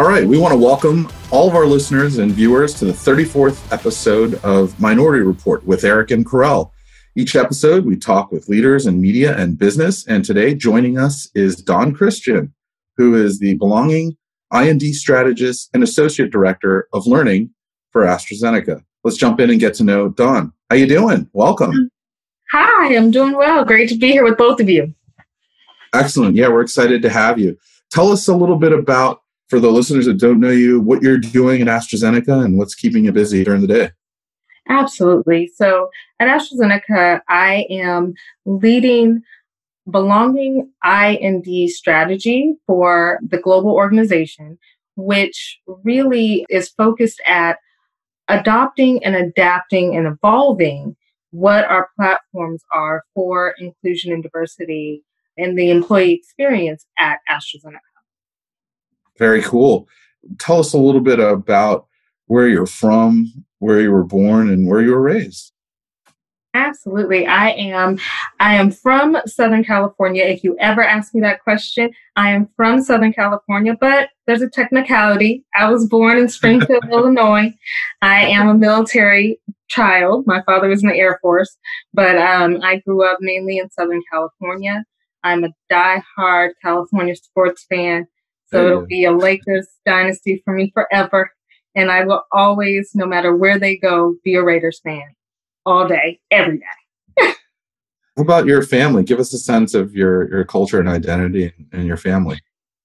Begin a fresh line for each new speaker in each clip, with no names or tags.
All right, we want to welcome all of our listeners and viewers to the 34th episode of Minority Report with Eric and Corel. Each episode, we talk with leaders in media and business, and today joining us is Dawn Christian, who is the Belonging I&D Strategist and Associate Director of Learning for AstraZeneca. Let's jump in and get to know Dawn. How you doing? Welcome.
Hi, I'm doing well. Great to be here with both of you.
Excellent. Yeah, we're excited to have you. Tell us a little bit about, for the listeners that don't know you, what you're doing at AstraZeneca and what's keeping you busy during the day.
Absolutely. So at AstraZeneca, I am leading belonging I&D strategy for the global organization, which really is focused at adopting and adapting and evolving what our platforms are for inclusion and diversity and the employee experience at AstraZeneca.
Very cool. Tell us a little bit about where you're from, where you were born, and where you were raised.
Absolutely. I am I am from Southern California. If you ever ask me that question, I am from Southern California, but there's a technicality. I was born in Springfield, Illinois. I am a military child. My father was in the Air Force, but um, I grew up mainly in Southern California. I'm a die-hard California sports fan, so it'll be a Lakers dynasty for me forever. And I will always, no matter where they go, be a Raiders fan all day, every day.
what about your family? Give us a sense of your, your culture and identity and your family.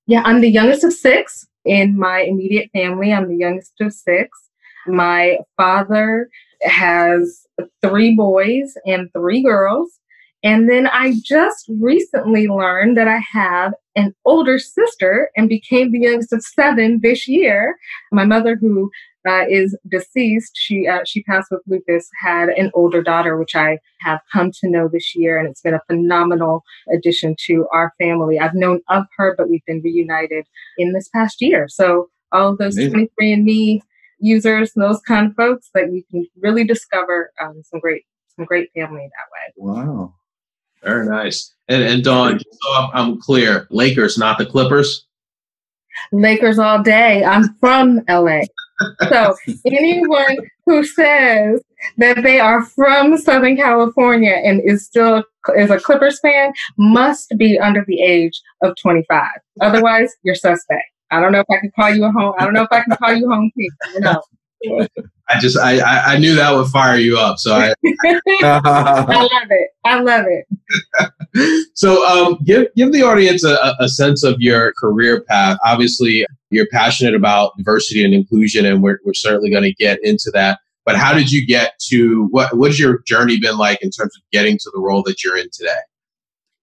Yeah, I'm the youngest of six in my immediate family. I'm the youngest of six. My father has three boys and three girls. And then I just recently learned that I have an older sister and became the youngest of seven this year. My mother, who uh, is deceased, she uh, she passed with lupus, had an older daughter, which I have come to know this year, and it's been a phenomenal addition to our family. I've known of her, but we've been reunited in this past year. So all of those 23andMe users, those kind of folks, that you can really discover um, some great some great family that way.
Wow.
Very nice. And, and Dawn, so I'm, clear, Lakers, not the Clippers?
Lakers all day. I'm from LA. So anyone who says that they are from Southern California and is still is a Clippers fan must be under the age of 25. Otherwise, you're suspect. I don't know if I can call you a home. I don't know if I can call you home team. No.
I just I, I knew that would fire you up. So I
I love it. I love it.
so um, give give the audience a, a sense of your career path. Obviously, you're passionate about diversity and inclusion, and we're we're certainly going to get into that. But how did you get to what what has your journey been like in terms of getting to the role that you're in today?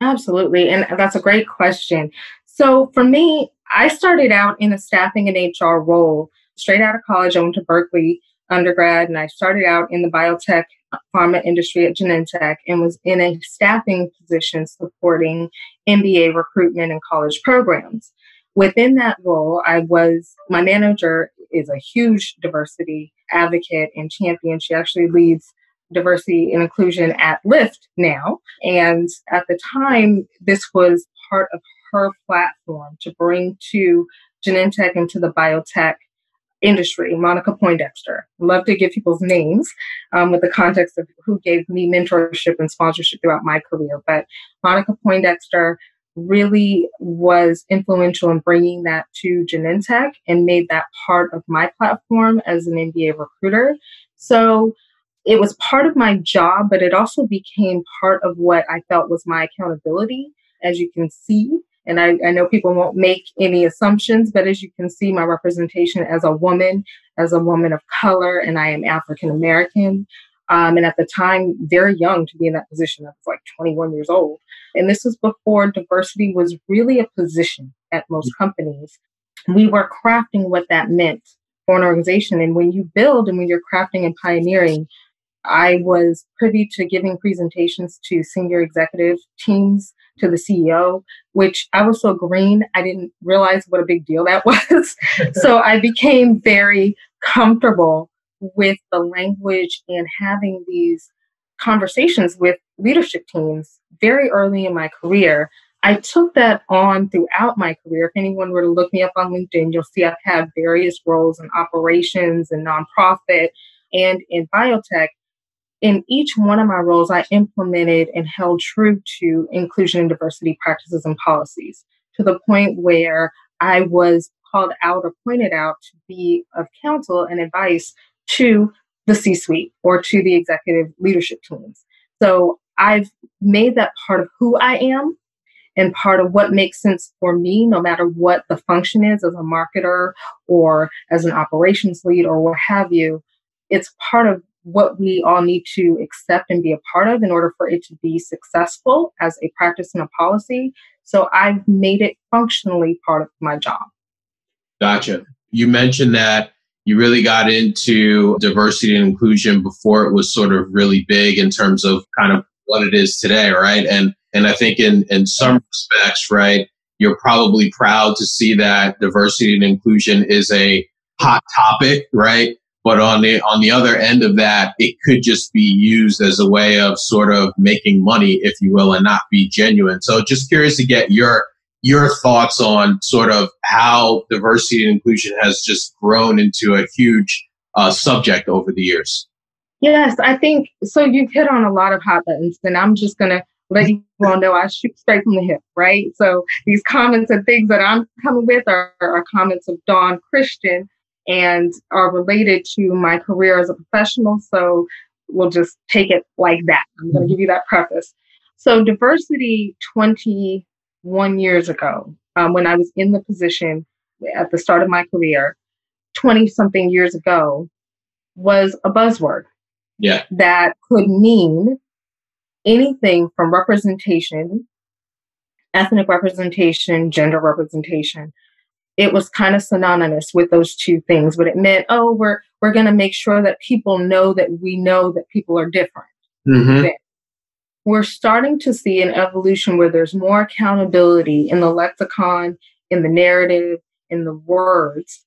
Absolutely, and that's a great question. So for me, I started out in a staffing and HR role straight out of college. I went to Berkeley undergrad and I started out in the biotech pharma industry at Genentech and was in a staffing position supporting MBA recruitment and college programs. Within that role, I was, my manager is a huge diversity advocate and champion. She actually leads diversity and inclusion at Lyft now. And at the time, this was part of her platform to bring to Genentech and to the biotech industry, Monica Poindexter. Love to give people's names um, with the context of who gave me mentorship and sponsorship throughout my career. But Monica Poindexter really was influential in bringing that to Genentech and made that part of my platform as an MBA recruiter. So it was part of my job, but it also became part of what I felt was my accountability. As you can see, and I, I know people won't make any assumptions, but as you can see, my representation as a woman, as a woman of color, and I am African American. Um, and at the time, very young to be in that position. I was like 21 years old. And this was before diversity was really a position at most mm-hmm. companies. We were crafting what that meant for an organization. And when you build and when you're crafting and pioneering, I was privy to giving presentations to senior executive teams to the CEO, which I was so green, I didn't realize what a big deal that was. so I became very comfortable with the language and having these conversations with leadership teams very early in my career. I took that on throughout my career. If anyone were to look me up on LinkedIn, you'll see I've had various roles in operations and nonprofit and in biotech. In each one of my roles, I implemented and held true to inclusion and diversity practices and policies to the point where I was called out or pointed out to be of counsel and advice to the C suite or to the executive leadership teams. So I've made that part of who I am and part of what makes sense for me, no matter what the function is as a marketer or as an operations lead or what have you. It's part of what we all need to accept and be a part of in order for it to be successful as a practice and a policy. So I've made it functionally part of my job.
Gotcha. You mentioned that you really got into diversity and inclusion before it was sort of really big in terms of kind of what it is today, right? And and I think in in some respects, right, you're probably proud to see that diversity and inclusion is a hot topic, right? But on the on the other end of that, it could just be used as a way of sort of making money, if you will, and not be genuine. So just curious to get your your thoughts on sort of how diversity and inclusion has just grown into a huge uh, subject over the years.
Yes, I think so. You've hit on a lot of hot buttons, and I'm just going to let you all know I shoot straight from the hip, right? So these comments and things that I'm coming with are, are comments of Dawn Christian and are related to my career as a professional. So we'll just take it like that. I'm going to give you that preface. So diversity 21 years ago, um, when I was in the position at the start of my career, 20 something years ago, was a buzzword.
Yeah.
That could mean anything from representation, ethnic representation, gender representation. It was kind of synonymous with those two things, but it meant, oh, we're we're going to make sure that people know that we know that people are different. Mm-hmm. We're starting to see an evolution where there's more accountability in the lexicon, in the narrative, in the words.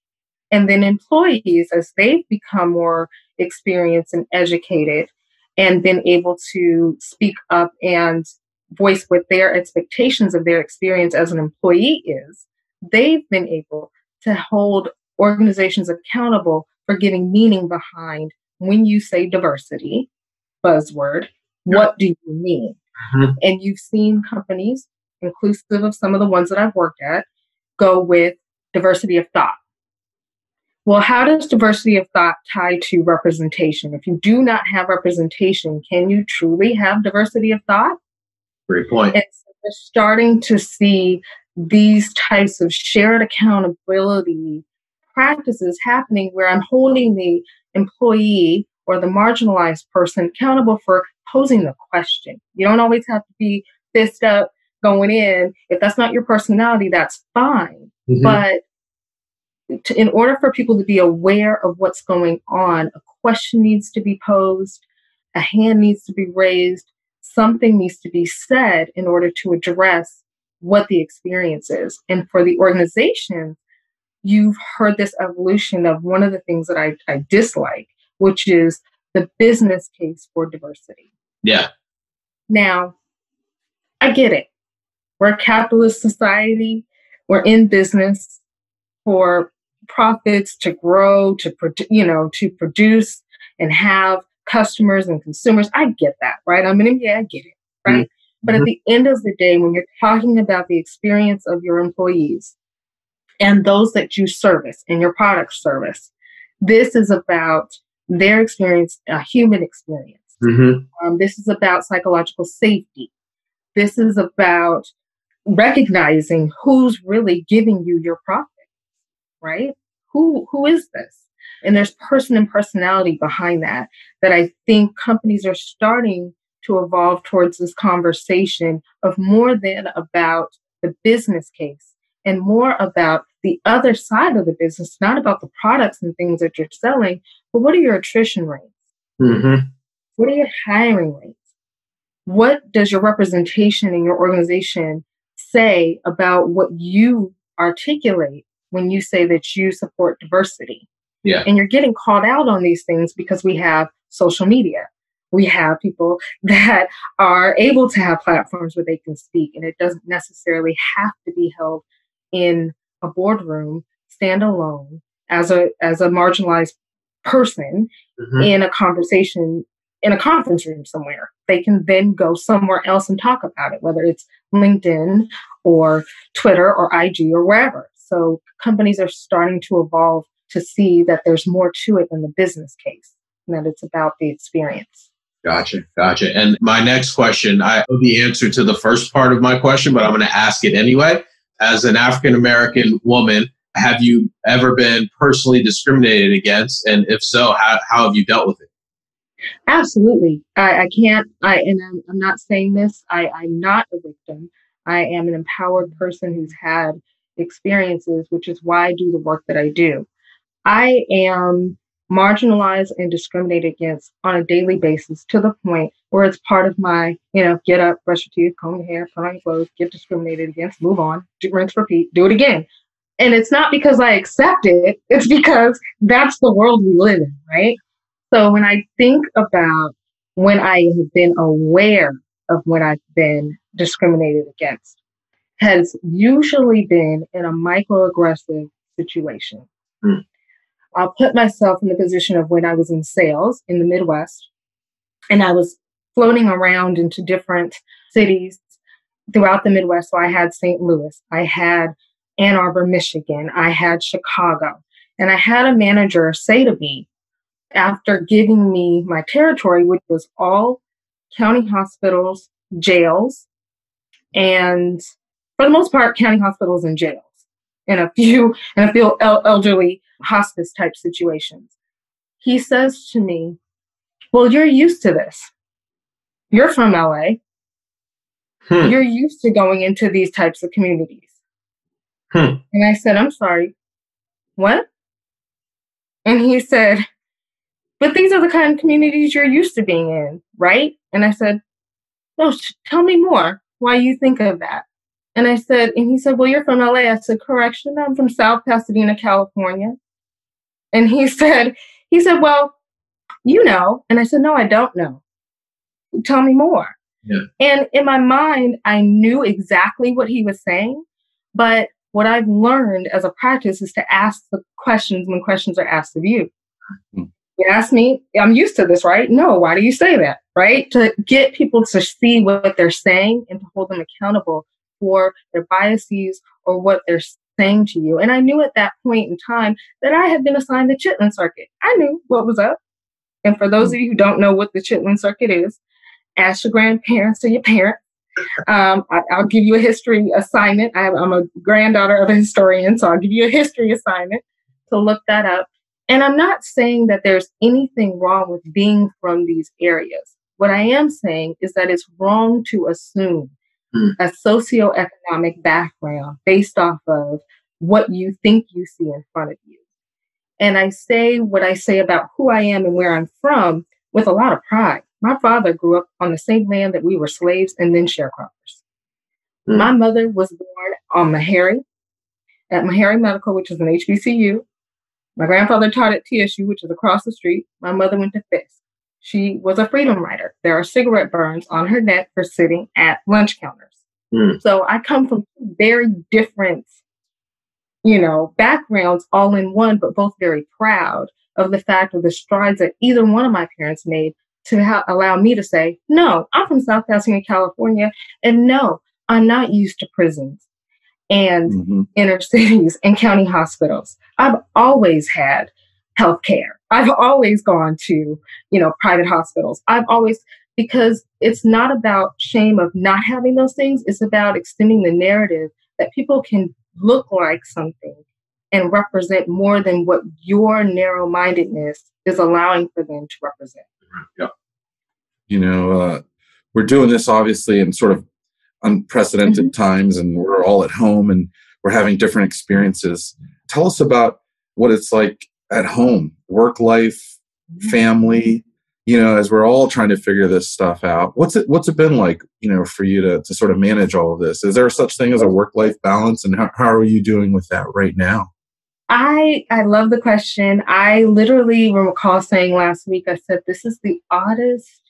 And then employees, as they've become more experienced and educated, and been able to speak up and voice what their expectations of their experience as an employee is, they've been able to hold organizations accountable for giving meaning behind when you say diversity, buzzword, what do you mean? Mm-hmm. And you've seen companies, inclusive of some of the ones that I've worked at, go with diversity of thought. Well, how does diversity of thought tie to representation? If you do not have representation, can you truly have diversity of thought?
Great point.
And so we're starting to see these types of shared accountability practices happening where I'm holding the employee or the marginalized person accountable for posing the question. You don't always have to be fist up going in. If that's not your personality, that's fine. Mm-hmm. But to, in order for people to be aware of what's going on, a question needs to be posed, a hand needs to be raised, something needs to be said in order to address what the experience is. And for the organization, you've heard this evolution of one of the things that I, I dislike, which is the business case for diversity.
Yeah.
Now, I get it. We're a capitalist society. We're in business for profits to grow, to you know, to produce and have customers and consumers. I get that, right? I mean, yeah, I get it, right? Mm-hmm. But at the end of the day, when you're talking about the experience of your employees and those that you service and your product service, this is about their experience, a human experience. Mm-hmm. Um, this is about psychological safety. This is about recognizing who's really giving you your profit right? Who who is this? And there's person and personality behind that that I think companies are starting to evolve towards this conversation of more than about the business case and more about the other side of the business, not about the products and things that you're selling, but what are your attrition rates? Mm-hmm. What are your hiring rates? What does your representation in your organization say about what you articulate when you say that you support diversity.
Yeah.
And you're getting called out on these things because we have social media. We have people that are able to have platforms where they can speak, and it doesn't necessarily have to be held in a boardroom, stand alone as a as a marginalized person mm-hmm. in a conversation in a conference room somewhere. They can then go somewhere else and talk about it, whether it's LinkedIn or Twitter or IG or wherever. So companies are starting to evolve to see that there's more to it than the business case, and that it's about the experience.
Gotcha, gotcha. And my next question, I know the answer to the first part of my question, but I'm going to ask it anyway. As an African American woman, have you ever been personally discriminated against? And if so, how, how have you dealt with it?
Absolutely. I, I can't, I, and I'm, I'm not saying this, I, I'm not a victim. I am an empowered person who's had experiences, which is why I do the work that I do. I am marginalized and discriminated against on a daily basis to the point where it's part of my, you know, get up, brush your teeth, comb your hair, put on your clothes, get discriminated against, move on, rinse, repeat, do it again. And it's not because I accept it, it's because that's the world we live in, right? So when I think about when I have been aware of when I've been discriminated against, has usually been in a microaggressive situation. Mm. I'll put myself in the position of when I was in sales in the Midwest and I was floating around into different cities throughout the Midwest. So I had St. Louis, I had Ann Arbor, Michigan. I had Chicago. And I had a manager say to me, after giving me my territory, which was all county hospitals, jails, and for the most part, county hospitals and jails, and a few and a few elderly hospice type situations. He says to me, "Well, you're used to this. You're from LA. Hmm. You're used to going into these types of communities. Hmm. And I said, I'm sorry, what? And he said, but these are the kind of communities you're used to being in, right? And I said, no, tell me more why you think of that. And I said, and he said, well, you're from LA. I said, correction, I'm from South Pasadena, California. And he said, he said, well, you know. And I said, no, I don't know. Tell me more. Yeah. And in my mind, I knew exactly what he was saying, but what I've learned as a practice is to ask the questions when questions are asked of you. Mm-hmm. You ask me, I'm used to this, right? No, why do you say that? Right? To get people to see what they're saying and to hold them accountable for their biases or what they're saying to you. And I knew at that point in time that I had been assigned the Chitlin Circuit. I knew what was up. And for those of you who don't know what the Chitlin Circuit is, ask your grandparents or your parents um, I, will give you a history assignment. I, am a granddaughter of a historian, so I'll give you a history assignment to look that up. And I'm not saying that there's anything wrong with being from these areas. What I am saying is that it's wrong to assume mm. a socioeconomic background based off of what you think you see in front of you. And I say what I say about who I am and where I'm from with a lot of pride. My father grew up on the same land that we were slaves and then sharecroppers. Mm. My mother was born on Meharry at Meharry Medical, which is an HBCU. My grandfather taught at TSU, which is across the street. My mother went to Fisk. She was a freedom rider. There are cigarette burns on her neck for sitting at lunch counters. Mm. So I come from very different, you know, backgrounds all in one, but both very proud of the fact of the strides that either one of my parents made to ha- allow me to say, no, I'm from South Pasadena, California, and no, I'm not used to prisons and mm-hmm. inner cities and county hospitals. I've always had health care. I've always gone to, you know, private hospitals. I've always, because it's not about shame of not having those things. It's about extending the narrative that people can look like something and represent more than what your narrow mindedness is allowing for them to represent.
Yeah. You know, uh, we're doing this obviously in sort of unprecedented mm-hmm. times, and we're all at home and we're having different experiences. Tell us about what it's like at home, work life, mm-hmm. family. You know, as we're all trying to figure this stuff out, what's it what's it been like? You know, for you to to sort of manage all of this. Is there such thing as a work life balance, and how, how are you doing with that right now?
I I love the question. I literally recall saying last week, I said, this is the oddest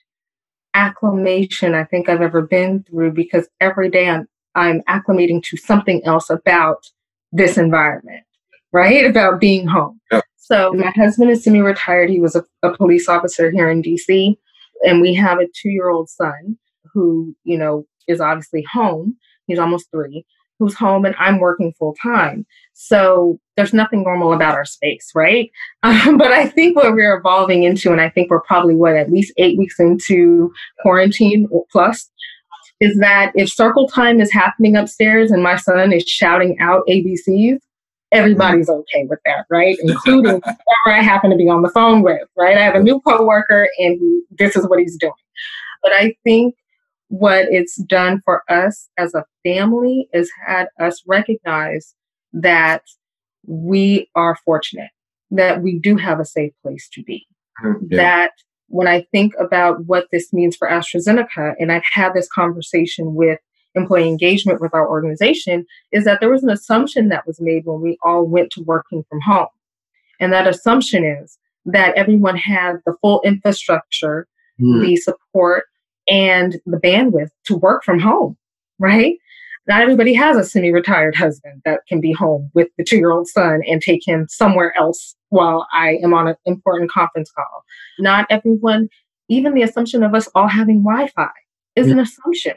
acclimation I think I've ever been through because every day I'm I'm acclimating to something else about this environment, right? About being home.
Yeah.
So my husband is semi-retired. He was a, a police officer here in DC, and we have a two-year-old son who, you know, is obviously home. He's almost three, who's home, and I'm working full time. So there's nothing normal about our space, right? Um, but I think what we're evolving into, and I think we're probably what at least eight weeks into quarantine plus, is that if circle time is happening upstairs and my son is shouting out ABCs, everybody's okay with that, right? Including whoever I happen to be on the phone with, right? I have a new coworker and he, this is what he's doing. But I think what it's done for us as a family is had us recognize that we are fortunate, that we do have a safe place to be,
Mm-hmm. Yeah.
that when I think about what this means for AstraZeneca, and I've had this conversation with employee engagement with our organization, is that there was an assumption that was made when we all went to working from home. And that assumption is that everyone had the full infrastructure,
Hmm.
the support, and the bandwidth to work from home, right? Not everybody has a semi retired husband that can be home with the two year old son and take him somewhere else while I am on an important conference call. Not everyone, even the assumption of us all having Wi Fi is an assumption,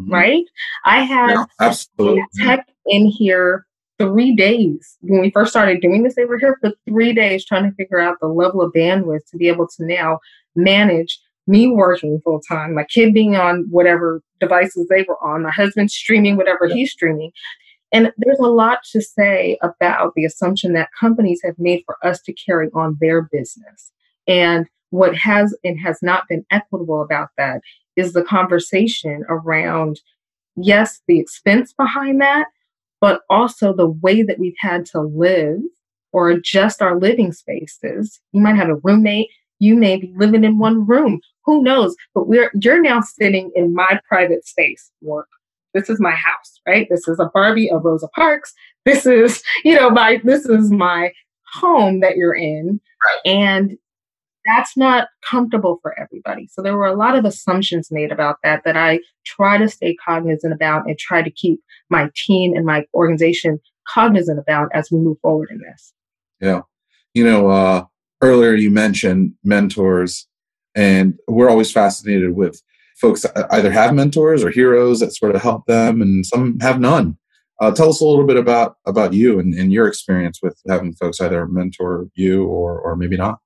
Mhm.
right? I had
Yeah, absolutely.
tech in here three days. When we first started doing this, they were here for three days trying to figure out the level of bandwidth to be able to now manage me working full time, my kid being on whatever devices they were on, my husband streaming whatever he's streaming. And there's a lot to say about the assumption that companies have made for us to carry on their business. And what has and has not been equitable about that is the conversation around, yes, the expense behind that, but also the way that we've had to live or adjust our living spaces. You might have a roommate, you may be living in one room. Who knows? But we're you're now sitting in my private space, work. This is my house, right? This is a Barbie of Rosa Parks. This is, you know, my this is my home that you're in. And that's not comfortable for everybody. So there were a lot of assumptions made about that that I try to stay cognizant about and try to keep my team and my organization cognizant about as we move forward in this.
Yeah. You know, uh, earlier you mentioned mentors, and we're always fascinated with folks either have mentors or heroes that sort of help them, and some have none. Uh, tell us a little bit about about you and, and your experience with having folks either mentor you or or maybe not.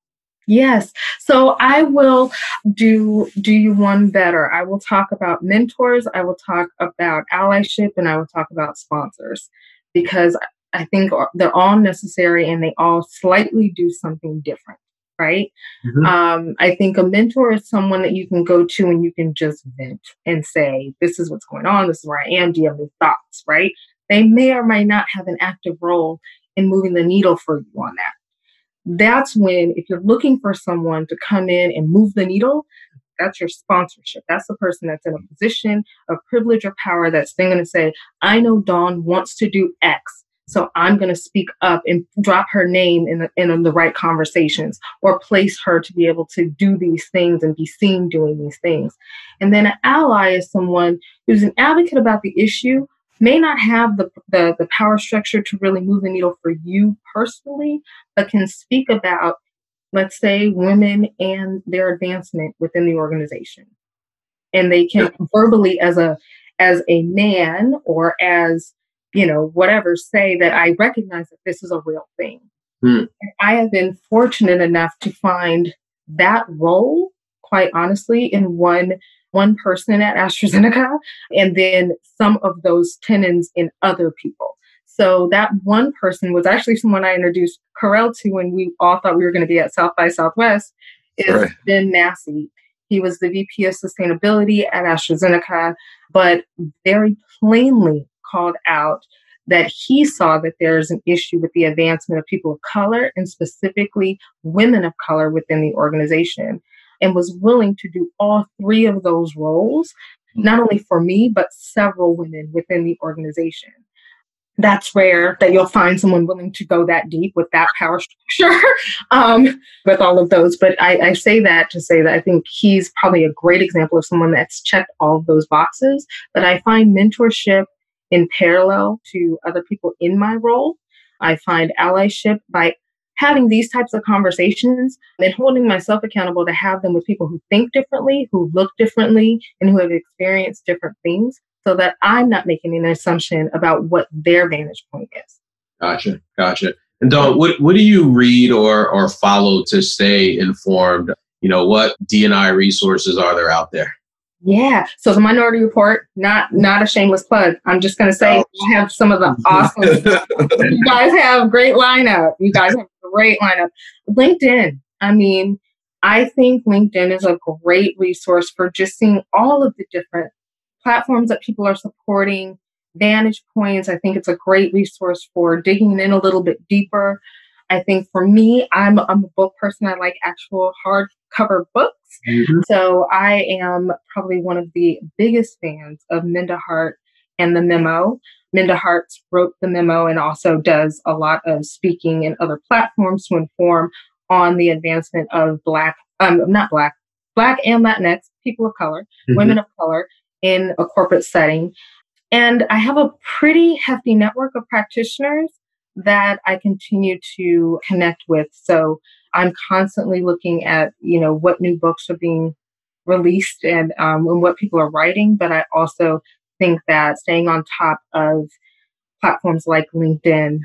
Yes. So I will do do you one better. I will talk about mentors, I will talk about allyship, and I will talk about sponsors because I think they're all necessary and they all slightly do something different, right?
Mhm.
Um, I think a mentor is someone that you can go to and you can just vent and say, This is what's going on, this is where I am, do you have any thoughts, right? They may or may not have an active role in moving the needle for you on that that's when if you're looking for someone to come in and move the needle that's your sponsorship. That's the person that's in a position of privilege or power that's then going to say i know dawn wants to do x so i'm going to speak up and drop her name in the, in the right conversations or place her to be able to do these things and be seen doing these things. And then an ally is someone who's an advocate about the issue may not have the, the, the power structure to really move the needle for you personally, but can speak about, let's say, women and their advancement within the organization. And they can verbally, as a as a man or as you know whatever, say that I recognize that this is a real thing.
Hmm.
I have been fortunate enough to find that role, quite honestly, in one one person at AstraZeneca, and then some of those tenons in other people. So that one person was actually someone I introduced Corel to when we all thought we were going to be at South by Southwest. Is
Right.
Ben Massey. He was the VP of Sustainability at AstraZeneca, but very plainly called out that he saw that there's an issue with the advancement of people of color and specifically women of color within the organization and was willing to do all three of those roles, not only for me, but several women within the organization. that's rare that you'll find someone willing to go that deep with that power structure um, with all of those. But I, I, say that to say that I think he's probably a great example of someone that's checked all of those boxes. But I find mentorship in parallel to other people in my role. I find allyship by having these types of conversations and holding myself accountable to have them with people who think differently, who look differently, and who have experienced different things so that I'm not making an assumption about what their vantage point is.
Gotcha. Gotcha. And Dawn, what, what do you read or, or follow to stay informed? You know, what D&I resources are there out there?
Yeah. So the Minority Report, not not a shameless plug. I'm just going to say oh. I have some of the awesome. you guys have great lineup. You guys have great lineup. LinkedIn. I mean, I think LinkedIn is a great resource for just seeing all of the different platforms that people are supporting, vantage points. I think it's a great resource for digging in a little bit deeper. I think for me, I'm, I'm a book person. I like actual hardcover books. Mm-hmm. So I am probably one of the biggest fans of Minda Hart and the memo. Minda Hart wrote the memo and also does a lot of speaking in other platforms to inform on the advancement of Black, um, not Black, Black and Latinx people of color, mm-hmm. women of color, in a corporate setting. And I have a pretty hefty network of practitioners that I continue to connect with. So I'm constantly looking at, you know, what new books are being released and, um, and what people are writing. But I also think that staying on top of platforms like LinkedIn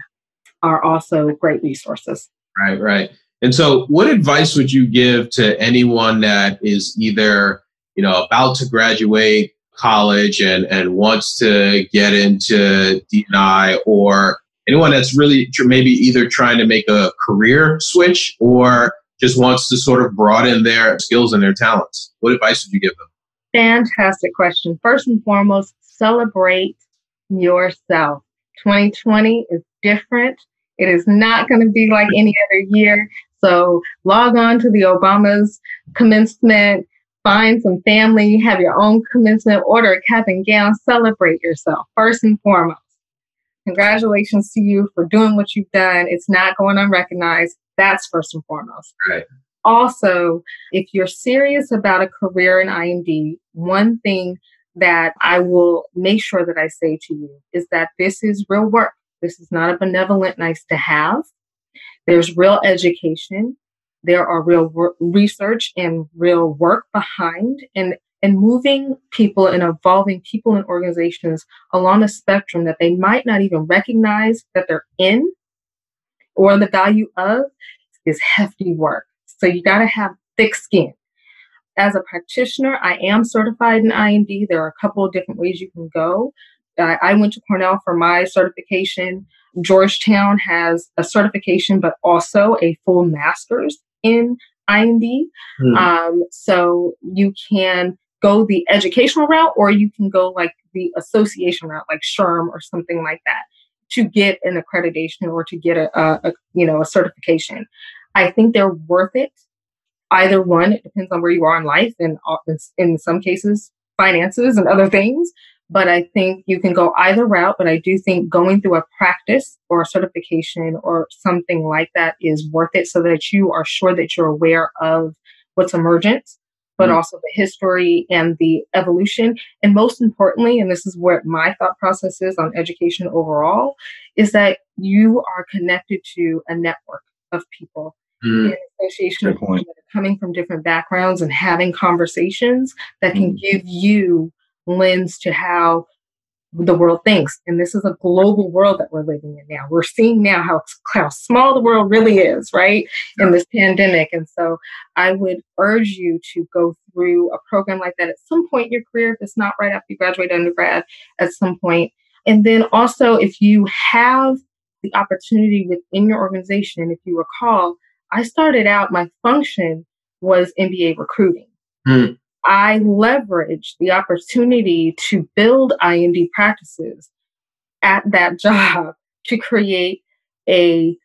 are also great resources.
Right, right. And so, what advice would you give to anyone that is either, you know, about to graduate college and, and wants to get into D&I or anyone that's really maybe either trying to make a career switch or just wants to sort of broaden their skills and their talents? What advice would you give them?
Fantastic question. First and foremost, celebrate yourself. 2020 is different. It is not going to be like any other year. So log on to the Obama's commencement find some family, have your own commencement, order a cap and gown, celebrate yourself first and foremost. Congratulations to you for doing what you've done. It's not going unrecognized. That's first and foremost.
Right.
Also, if you're serious about a career in I&D, one thing that I will make sure that I say to you is that this is real work. This is not a benevolent nice to have. There's real education there are real wor- research and real work behind and and moving people and evolving people and organizations along a spectrum that they might not even recognize that they're in or the value of is hefty work. So you got to have thick skin. As a practitioner, I am certified in IND. There are a couple of different ways you can go. Uh, I went to Cornell for my certification. Georgetown has a certification, but also a full master's in IND. Mm. Um, so you can go the educational route or you can go like the association route, like SHRM or something like that to get an accreditation or to get a, a, a you know a certification. I think they're worth it. Either one, it depends on where you are in life, and uh, in some cases, finances and other things. But I think you can go either route. But I do think going through a practice or a certification or something like that is worth it so that you are sure that you're aware of what's emergent, but mm-hmm. also the history and the evolution. And most importantly, and this is what my thought process is on education overall, is that you are connected to a network of people mm. in association with people that are coming from different backgrounds and having conversations that can mm. give you lens to how the world thinks. And this is a global world that we're living in now. We're seeing now how, how small the world really is, right? In this pandemic. And so I would urge you to go through a program like that at some point in your career, if it's not right after you graduate undergrad, at some point. And then also, if you have the opportunity within your organization, and if you recall, I started out, my function was MBA recruiting. Mm. I leveraged the opportunity to build IND practices at that job to create a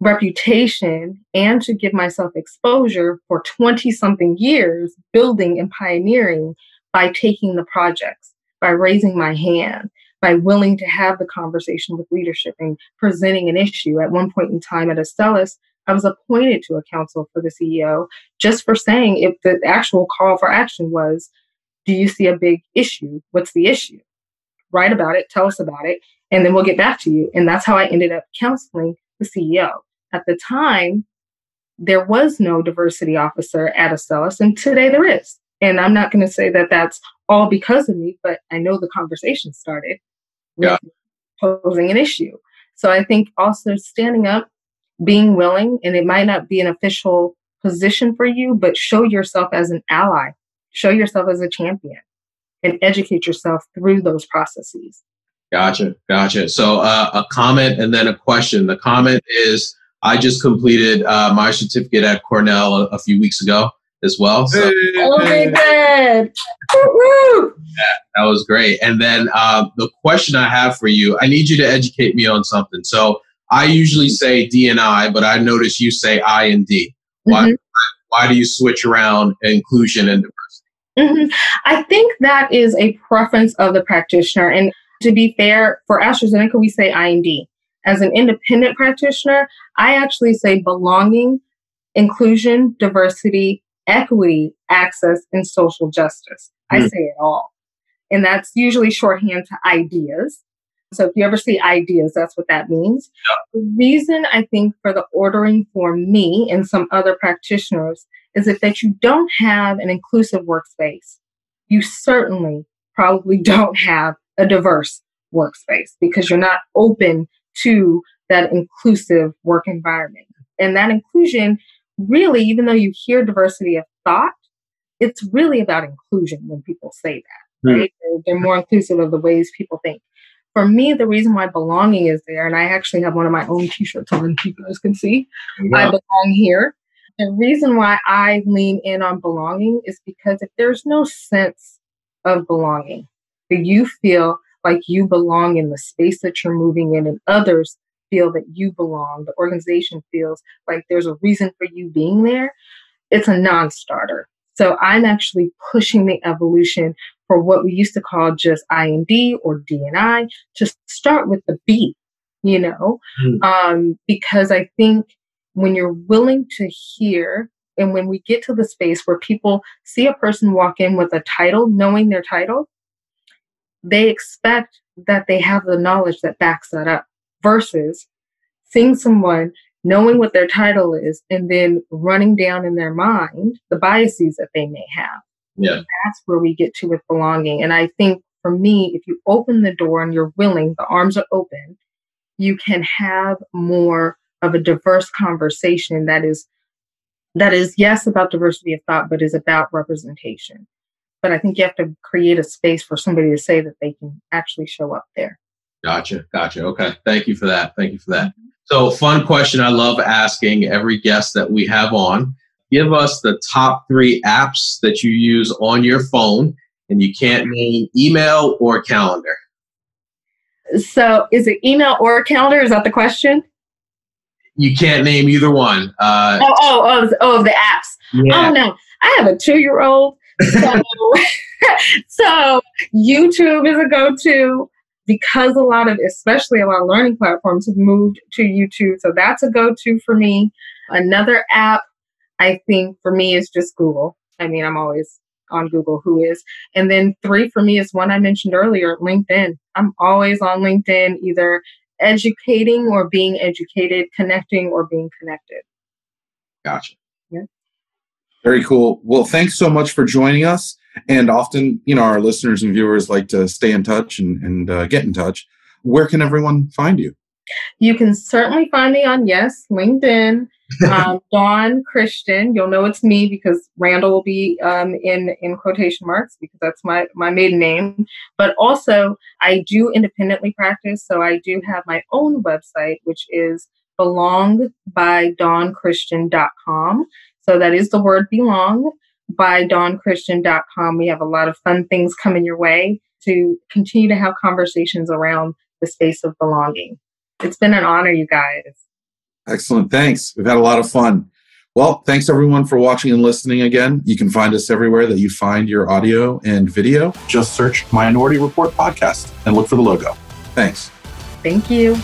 reputation and to give myself exposure for 20 something years building and pioneering by taking the projects, by raising my hand, by willing to have the conversation with leadership and presenting an issue. At one point in time at Astellas, I was appointed to a council for the CEO just for saying if the actual call for action was, do you see a big issue? What's the issue? Write about it, tell us about it, and then we'll get back to you. And that's how I ended up counseling the CEO. At the time, there was no diversity officer at Astellas, and today there is. And I'm not going to say that that's all because of me, but I know the conversation started
yeah.
posing an issue. So I think also standing up, being willing, and it might not be an official position for you, but show yourself as an ally, show yourself as a champion, and educate yourself through those processes.
Gotcha, gotcha. So uh, a comment and then a question. The comment is, I just completed uh, my certificate at Cornell a, a, few weeks ago as well. So,
oh my god!
yeah, that was great. And then uh, the question I have for you, I need you to educate me on something. So I usually say D and I, but I notice you say I and D. Why? Mm-hmm. Why do you switch around inclusion and diversity?
Mm-hmm. I think that is a preference of the practitioner. And to be fair, for AstraZeneca, we say I and D. As an independent practitioner, I actually say belonging, inclusion, diversity, equity, access, and social justice. Mm. I hmm. say it all. And that's usually shorthand to ideas. So if you ever see ideas, that's what that means. Yeah. The reason I think for the ordering for me and some other practitioners is that, that you don't have an inclusive workspace. You certainly probably don't have a diverse workspace because you're not open to that inclusive work environment. And that inclusion really, even though you hear diversity of thought, it's really about inclusion when people say that, hmm. right? They're, they're more inclusive of the ways people think. For me, the reason why belonging is there, and I actually have one of my own t-shirts on, you guys can see, I belong here. The reason why I lean in on belonging is because if there's no sense of belonging, that you feel like you belong in the space that you're moving in and others feel that you belong, the organization feels like there's a reason for you being there, it's a non starter. So I'm actually pushing the evolution for what we used to call just IND or DNI to start with the B, you know, mm. um, because I think when you're willing to hear and when we get to the space where people see a person walk in with a title, knowing their title, they expect that they have the knowledge that backs that up versus seeing someone knowing what their title is and then running down in their mind the biases that they may have.
Yeah.
That's where we get to with belonging. And I think for me, if you open the door and you're willing, the arms are open, you can have more of a diverse conversation that is that is yes about diversity of thought, but is about representation. But I think you have to create a space for somebody to say that they can actually show up there.
Gotcha. Gotcha. Okay. Thank you for that. Thank you for that. Mm-hmm. So, fun question I love asking every guest that we have on. Give us the top three apps that you use on your phone, and you can't name email or calendar.
So, is it email or calendar? Is that the question?
You can't name either one.
Uh, oh, oh, oh, oh, of the apps. Yeah. Oh, no. I have a two year old. So, so, YouTube is a go to because a lot of, especially a lot of learning platforms have moved to YouTube. So that's a go to for me. Another app, I think for me is just Google. I mean, I'm always on Google, who is. And then three for me is one I mentioned earlier, LinkedIn. I'm always on LinkedIn, either educating or being educated, connecting or being connected.
Gotcha.
Yeah.
Very cool. Well, thanks so much for joining us. And often, you know, our listeners and viewers like to stay in touch and, and uh, get in touch. Where can everyone find you?
You can certainly find me on Yes, LinkedIn, um, Dawn Christian. You'll know it's me because Randall will be um, in in quotation marks because that's my my maiden name. But also, I do independently practice, so I do have my own website, which is belongbydawnchristian.com. So that is the word belong by dawnchristian.com. We have a lot of fun things coming your way to continue to have conversations around the space of belonging. It's been an honor, you guys.
Excellent. Thanks. We've had a lot of fun. Well, thanks everyone for watching and listening again. You can find us everywhere that you find your audio and video. Just search Minority Report Podcast and look for the logo. Thanks.
Thank you.